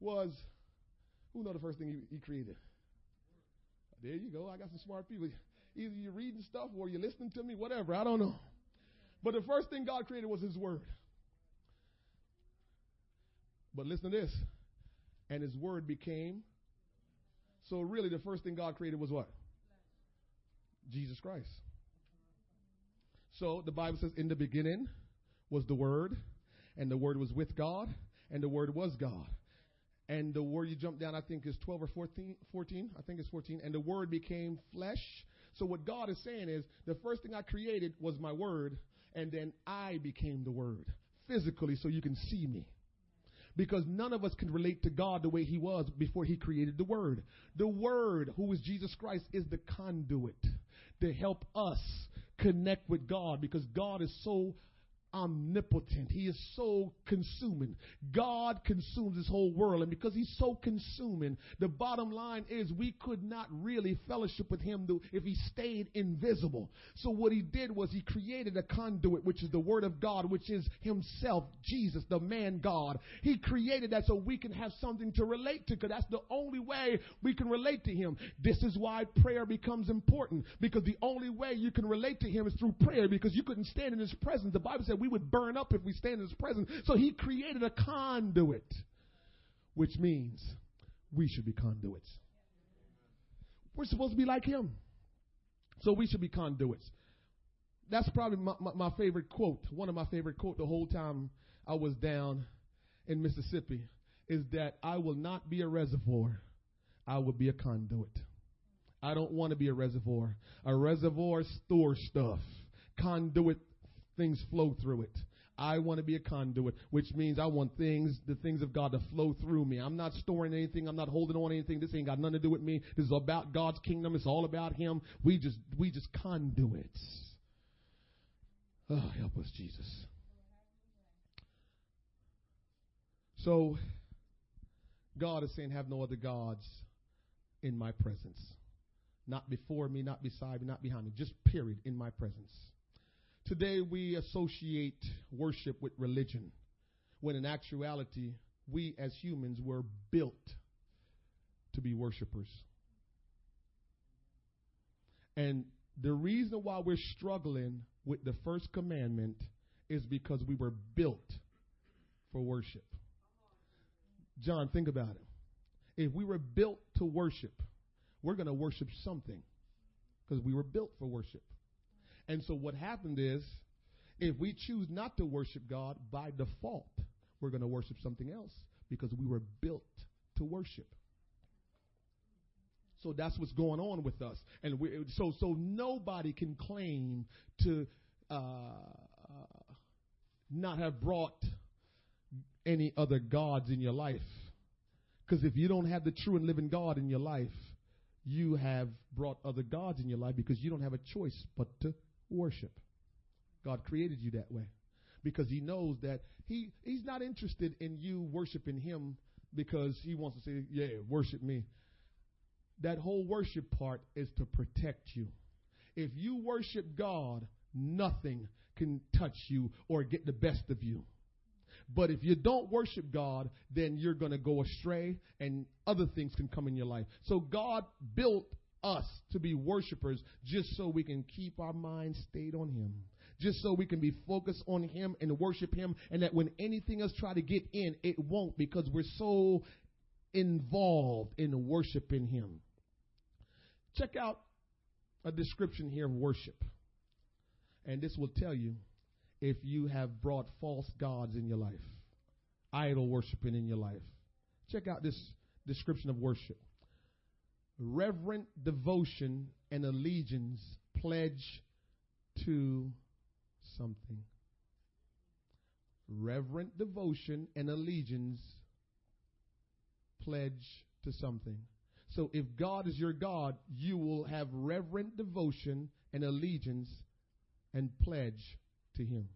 Speaker 1: was who know the first thing he, he created? There you go. I got some smart people. Either you're reading stuff or you're listening to me, whatever. I don't know. But the first thing God created was His Word. But listen to this. And His Word became. So, really, the first thing God created was what? Jesus Christ. So, the Bible says, In the beginning was the Word, and the Word was with God, and the Word was God. And the Word, you jump down, I think is 12 or 14, 14. I think it's 14. And the Word became flesh. So, what God is saying is, the first thing I created was my Word, and then I became the Word physically so you can see me. Because none of us can relate to God the way He was before He created the Word. The Word, who is Jesus Christ, is the conduit to help us connect with God because God is so omnipotent. He is so consuming. God consumes this whole world. And because he's so consuming, the bottom line is we could not really fellowship with him if he stayed invisible. So what he did was he created a conduit, which is the word of God, which is himself, Jesus, the man God. He created that so we can have something to relate to because that's the only way we can relate to him. This is why prayer becomes important because the only way you can relate to him is through prayer because you couldn't stand in his presence. The Bible said we would burn up if we stand in His presence. So He created a conduit, which means we should be conduits. We're supposed to be like Him. So we should be conduits. That's probably my, my, my favorite quote. One of my favorite quote the whole time I was down in Mississippi is that I will not be a reservoir. I will be a conduit. I don't want to be a reservoir. A reservoir stores stuff. Conduit things flow through it. I want to be a conduit, which means I want things, the things of God to flow through me. I'm not storing anything. I'm not holding on anything. This ain't got nothing to do with me. This is about God's kingdom. It's all about Him. We just, we just conduits. Oh, help us, Jesus. So, God is saying, have no other gods in my presence. Not before me, not beside me, not behind me. Just period, in my presence. Today we associate worship with religion, when in actuality, we as humans were built to be worshipers. And the reason why we're struggling with the first commandment is because we were built for worship. John, think about it. If we were built to worship, we're going to worship something because we were built for worship. And so what happened is, if we choose not to worship God by default, we're going to worship something else because we were built to worship. So that's what's going on with us, and we, so so nobody can claim to uh, uh, not have brought any other gods in your life, because if you don't have the true and living God in your life, you have brought other gods in your life because you don't have a choice but to worship. God created you that way because He knows that He He's not interested in you worshiping Him because He wants to say, "Yeah, worship me." That whole worship part is to protect you. If you worship God, nothing can touch you or get the best of you But if you don't worship God, then you're going to go astray and other things can come in your life. So God built us to be worshipers just so we can keep our minds stayed on Him. Just so we can be focused on Him and worship Him, and that when anything else try to get in, it won't because we're so involved in worshiping Him. Check out a description here of worship. And this will tell you if you have brought false gods in your life, idol worshiping in your life. Check out this description of worship reverent devotion and allegiance pledge to something. Reverent devotion and allegiance pledge to something. So if God is your God, you will have reverent devotion and allegiance and pledge to Him.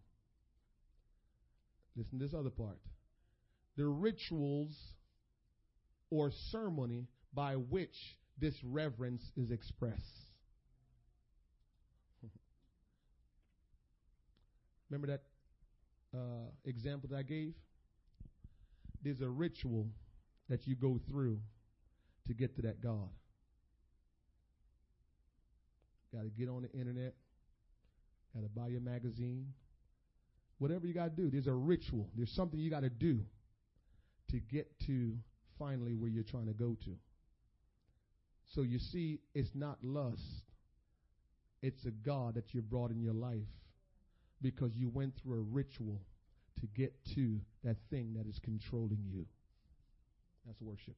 Speaker 1: Listen to this other part. The rituals or ceremony by which this reverence is expressed. Remember that uh, example that I gave? There's a ritual that you go through to get to that God. Got to get on the internet, got to buy your magazine. Whatever you got to do, there's a ritual. There's something you got to do to get to finally where you're trying to go to. So you see, it's not lust, it's a God that you brought in your life because you went through a ritual to get to that thing that is controlling you. That's worship.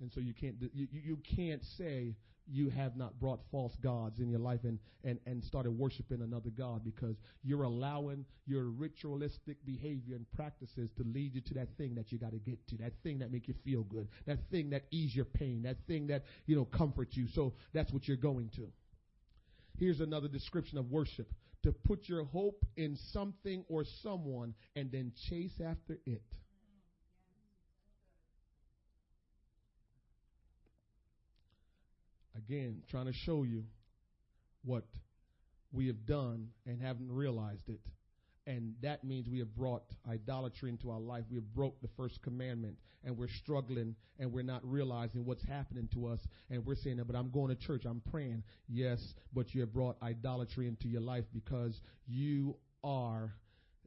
Speaker 1: And so you can't you, you can't say you have not brought false gods in your life and, and, and started worshiping another God because you're allowing your ritualistic behavior and practices to lead you to that thing that you got to get to, that thing that make you feel good, that thing that ease your pain, that thing that, you know, comfort you. So that's what you're going to. Here's another description of worship. To put your hope in something or someone and then chase after it. Again, trying to show you what we have done and haven't realized it. And that means we have brought idolatry into our life. We have broke the first commandment and we're struggling and we're not realizing what's happening to us. And we're saying, but I'm going to church. I'm praying. Yes, but you have brought idolatry into your life because you are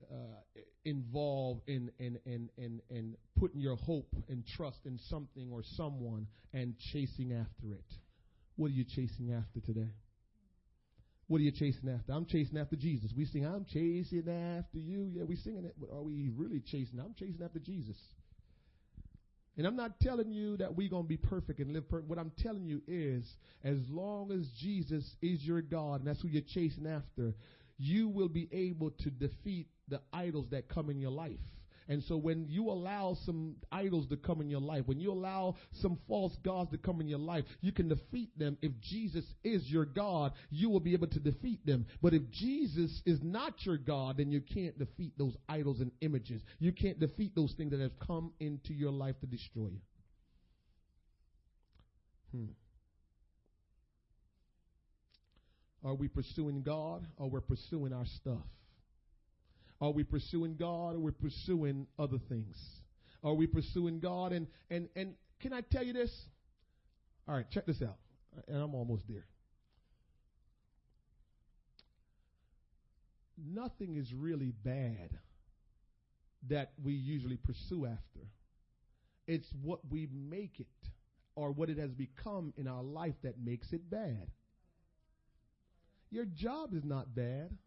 Speaker 1: uh, involved in, in, in, in, in putting your hope and trust in something or someone and chasing after it. What are you chasing after today? What are you chasing after? I'm chasing after Jesus. We sing, I'm chasing after you. Yeah, we singing it, but are we really chasing? I'm chasing after Jesus. And I'm not telling you that we're going to be perfect and live perfect. What I'm telling you is, as long as Jesus is your God and that's who you're chasing after, you will be able to defeat the idols that come in your life. And so when you allow some idols to come in your life, when you allow some false gods to come in your life, you can defeat them. If Jesus is your God, you will be able to defeat them. But if Jesus is not your God, then you can't defeat those idols and images. You can't defeat those things that have come into your life to destroy you. Hmm. Are we pursuing God or we're pursuing our stuff? Are we pursuing God or we're pursuing other things? Are we pursuing God? And, and, and can I tell you this? All right, check this out. And I'm almost there. Nothing is really bad that we usually pursue after. It's what we make it or what it has become in our life that makes it bad. Your job is not bad.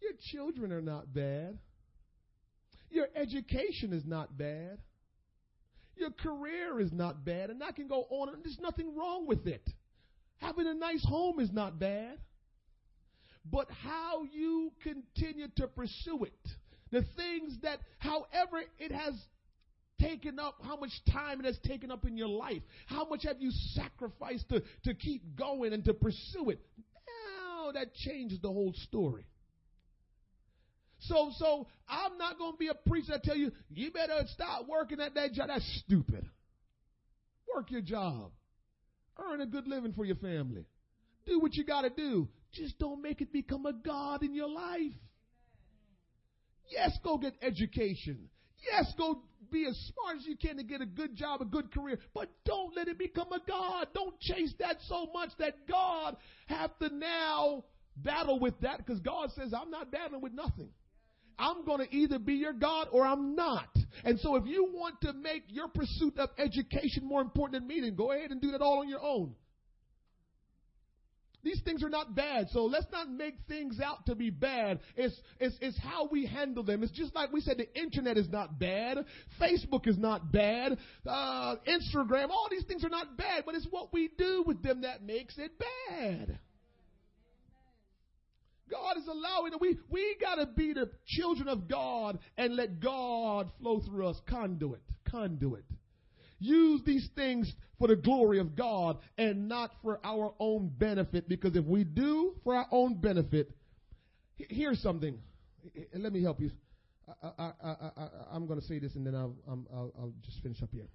Speaker 1: Your children are not bad. Your education is not bad. Your career is not bad. And I can go on and there's nothing wrong with it. Having a nice home is not bad. But how you continue to pursue it, the things that, however, it has taken up, how much time it has taken up in your life, how much have you sacrificed to, to keep going and to pursue it. Now that changes the whole story. So, so I'm not going to be a preacher that tell you, you better stop working at that job. That's stupid. Work your job. Earn a good living for your family. Do what you got to do. Just don't make it become a God in your life. Yes, go get education. Yes, go be as smart as you can to get a good job, a good career, but don't let it become a God. Don't chase that so much that God have to now battle with that because God says, I'm not battling with nothing. I'm going to either be your God or I'm not. And so if you want to make your pursuit of education more important than me, then go ahead and do that all on your own. These things are not bad, so let's not make things out to be bad. It's, it's, it's how we handle them. It's just like we said, the internet is not bad. Facebook is not bad. Uh, Instagram, all these things are not bad, but it's what we do with them that makes it bad. God is allowing it. We, we got to be the children of God and let God flow through us. Conduit. Conduit. Use these things for the glory of God and not for our own benefit. Because if we do for our own benefit, here's something. Let me help you. I, am going to say this and then I'll, I'll, I'll just finish up here.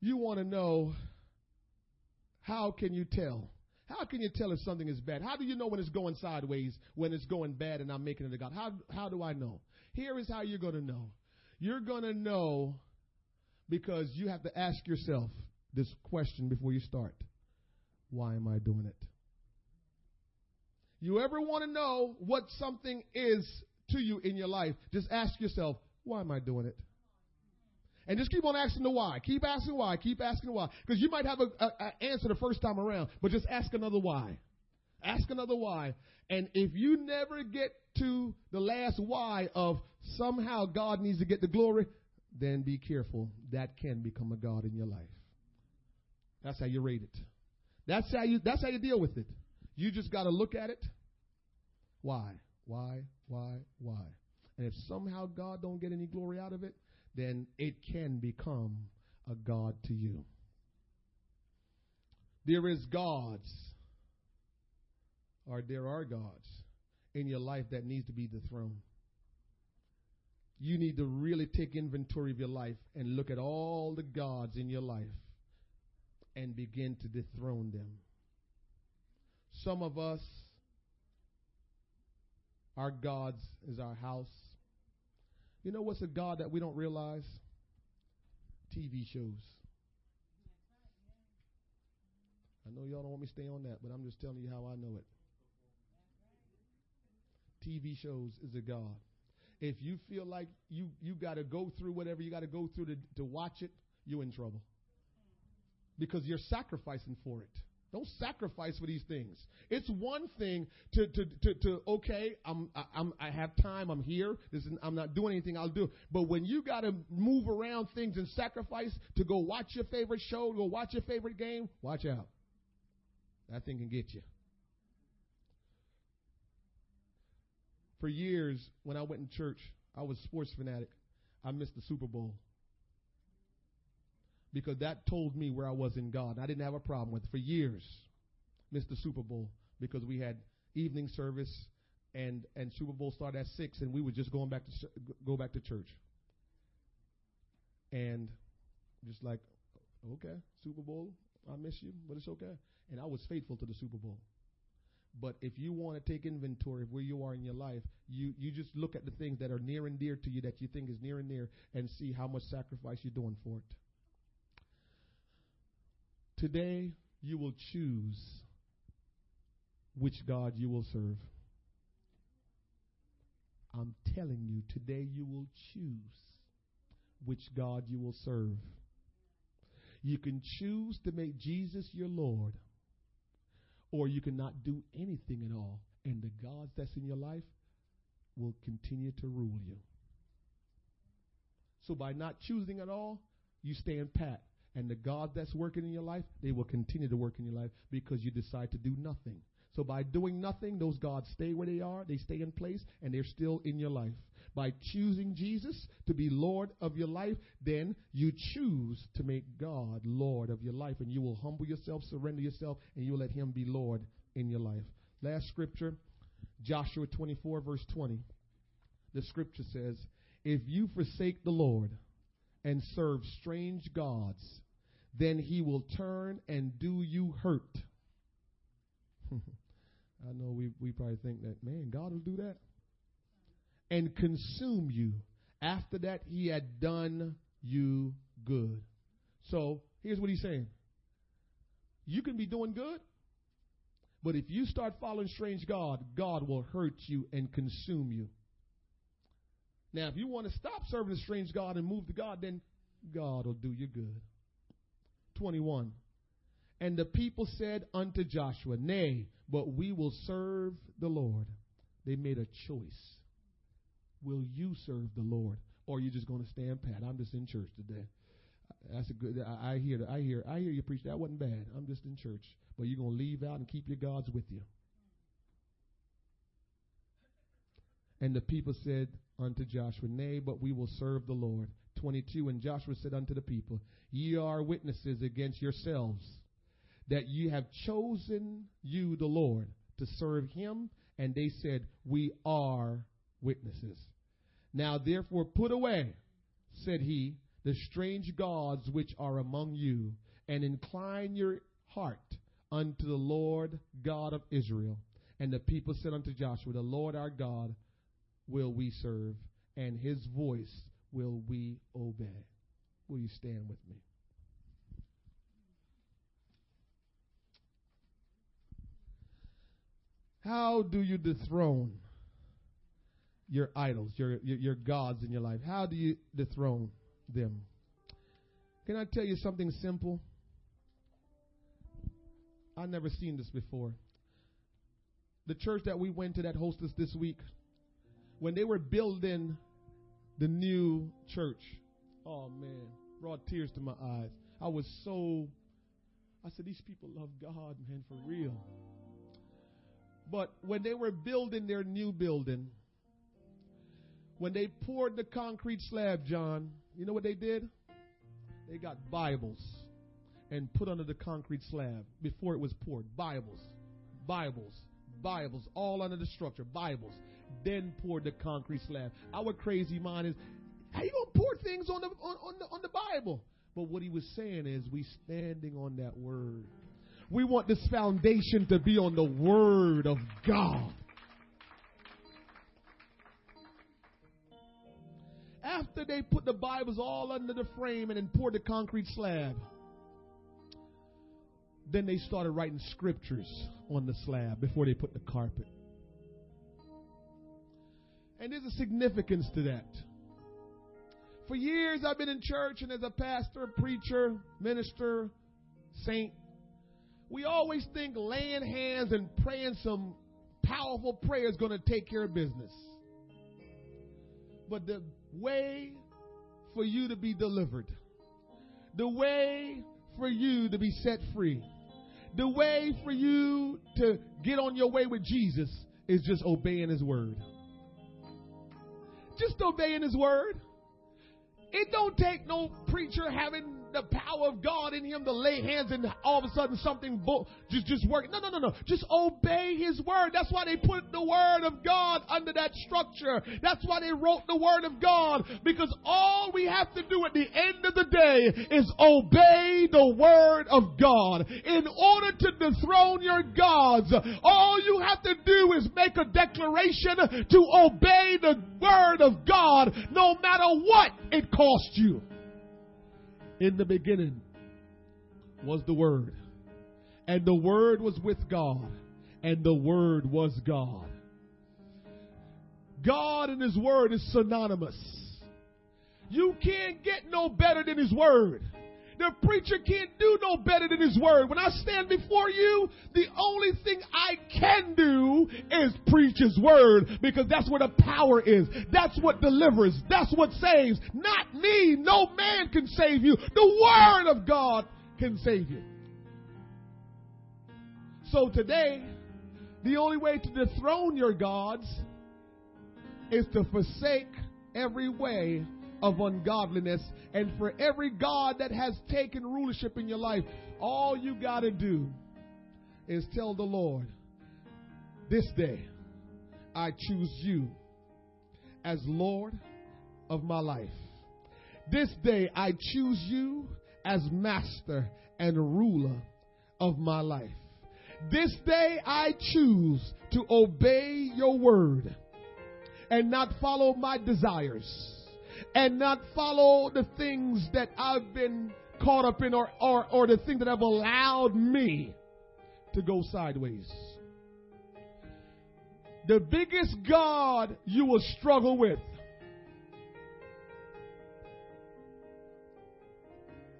Speaker 1: You want to know how can you tell? How can you tell if something is bad? How do you know when it's going sideways, when it's going bad and I'm making it a God? How, how do I know? Here is how you're going to know. You're going to know because you have to ask yourself this question before you start Why am I doing it? You ever want to know what something is to you in your life? Just ask yourself, Why am I doing it? And just keep on asking the why. Keep asking why. Keep asking why. Because you might have an answer the first time around, but just ask another why. Ask another why. And if you never get to the last why of somehow God needs to get the glory, then be careful. That can become a God in your life. That's how you rate it. That's how you that's how you deal with it. You just got to look at it. Why? Why? Why? Why? And if somehow God don't get any glory out of it, then it can become a God to you. There is gods or there are gods in your life that needs to be dethroned you need to really take inventory of your life and look at all the gods in your life and begin to dethrone them. Some of us, our gods is our house. You know what's a God that we don't realize? TV shows. I know y'all don't want me to stay on that, but I'm just telling you how I know it. TV shows is a God. If you feel like you, you got to go through whatever you got to go through to, to watch it, you're in trouble. Because you're sacrificing for it. Don't sacrifice for these things. It's one thing to, to, to, to okay, I'm, I'm, I have time, I'm here, I'm not doing anything, I'll do. But when you got to move around things and sacrifice to go watch your favorite show, go watch your favorite game, watch out. That thing can get you. For years, when I went in church, I was a sports fanatic. I missed the Super Bowl. Because that told me where I was in God. I didn't have a problem with it. For years, missed the Super Bowl because we had evening service and and Super Bowl started at six, and we were just going back to go back to church. And just like, okay, Super Bowl, I miss you, but it's okay. And I was faithful to the Super Bowl. But if you want to take inventory of where you are in your life, you, you just look at the things that are near and dear to you that you think is near and near and see how much sacrifice you're doing for it. Today, you will choose which God you will serve. I'm telling you, today you will choose which God you will serve. You can choose to make Jesus your Lord or you cannot do anything at all. And the gods that's in your life will continue to rule you. So by not choosing at all, you stand pat. And the God that's working in your life, they will continue to work in your life because you decide to do nothing. So by doing nothing, those gods stay where they are, they stay in place, and they're still in your life. By choosing Jesus to be Lord of your life, then you choose to make God Lord of your life, and you will humble yourself, surrender yourself, and you will let Him be Lord in your life. Last scripture, Joshua 24, verse 20. The scripture says, If you forsake the Lord and serve strange gods, then he will turn and do you hurt. I know we, we probably think that, man, God will do that. and consume you after that he had done you good. So here's what he's saying you can be doing good, but if you start following strange God, God will hurt you and consume you. Now, if you want to stop serving a strange God and move to God, then God will do you good. 21. And the people said unto Joshua, Nay, but we will serve the Lord. They made a choice. Will you serve the Lord? Or are you just going to stand pat? I'm just in church today. That's a good. I, I hear. I hear. I hear you preach. That wasn't bad. I'm just in church, but you're gonna leave out and keep your gods with you. And the people said unto Joshua, Nay, but we will serve the Lord. 22. And Joshua said unto the people, Ye are witnesses against yourselves that ye have chosen you the Lord to serve him. And they said, We are witnesses. Now therefore put away, said he, the strange gods which are among you, and incline your heart unto the Lord God of Israel. And the people said unto Joshua, The Lord our God will we serve, and his voice will we obey. Will you stand with me? How do you dethrone your idols, your, your, your gods in your life? How do you dethrone them? Can I tell you something simple? I've never seen this before. The church that we went to that hosted us this week, when they were building the new church, oh man, brought tears to my eyes. I was so, I said, these people love God, man, for real. But when they were building their new building, when they poured the concrete slab, John, you know what they did? They got Bibles and put under the concrete slab before it was poured. Bibles, Bibles, Bibles, all under the structure. Bibles. Then poured the concrete slab. Our crazy mind is, how you gonna pour things on the on, on the on the Bible? But what he was saying is, we standing on that word. We want this foundation to be on the word of God. after they put the Bibles all under the frame and then poured the concrete slab, then they started writing scriptures on the slab before they put the carpet. And there's a significance to that. For years, I've been in church, and as a pastor, preacher, minister, saint, we always think laying hands and praying some powerful prayer is going to take care of business. But the way for you to be delivered, the way for you to be set free, the way for you to get on your way with Jesus is just obeying His word. Just obeying His word. It don't take no preacher having the power of God in him to lay hands and all of a sudden something bo- just just work. No, no, no, no. Just obey his word. That's why they put the word of God under that structure. That's why they wrote the word of God because all we have to do at the end of the day is obey the word of God. In order to dethrone your gods, all you have to do is make a declaration to obey the word of God no matter what it costs you. In the beginning was the Word, and the Word was with God, and the Word was God. God and His Word is synonymous. You can't get no better than His Word. The preacher can't do no better than his word. When I stand before you, the only thing I can do is preach his word because that's where the power is. That's what delivers. That's what saves. Not me. No man can save you. The word of God can save you. So today, the only way to dethrone your gods is to forsake every way of ungodliness. And for every God that has taken rulership in your life, all you got to do is tell the Lord, This day I choose you as Lord of my life. This day I choose you as master and ruler of my life. This day I choose to obey your word and not follow my desires and not follow the things that I've been caught up in or, or, or the things that have allowed me to go sideways. The biggest God you will struggle with.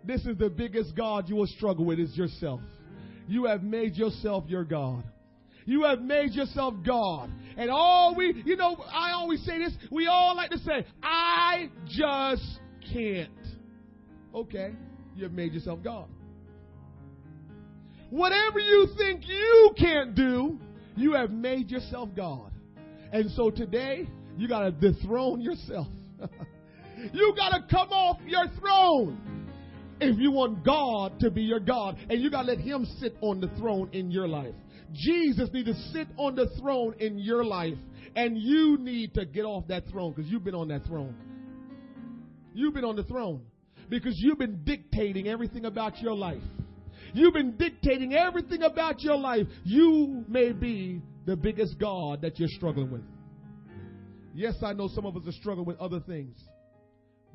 Speaker 1: This is the biggest God you will struggle with is yourself. You have made yourself your God. You have made yourself God. And all we, you know, I always say this, we all like to say, I just can't. Okay, you have made yourself God. Whatever you think you can't do, you have made yourself God. And so today, you got to dethrone yourself. you got to come off your throne if you want God to be your God. And you got to let Him sit on the throne in your life. Jesus needs to sit on the throne in your life. And you need to get off that throne because you've been on that throne. You've been on the throne because you've been dictating everything about your life. You've been dictating everything about your life. You may be the biggest God that you're struggling with. Yes, I know some of us are struggling with other things,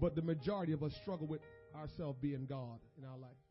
Speaker 1: but the majority of us struggle with ourselves being God in our life.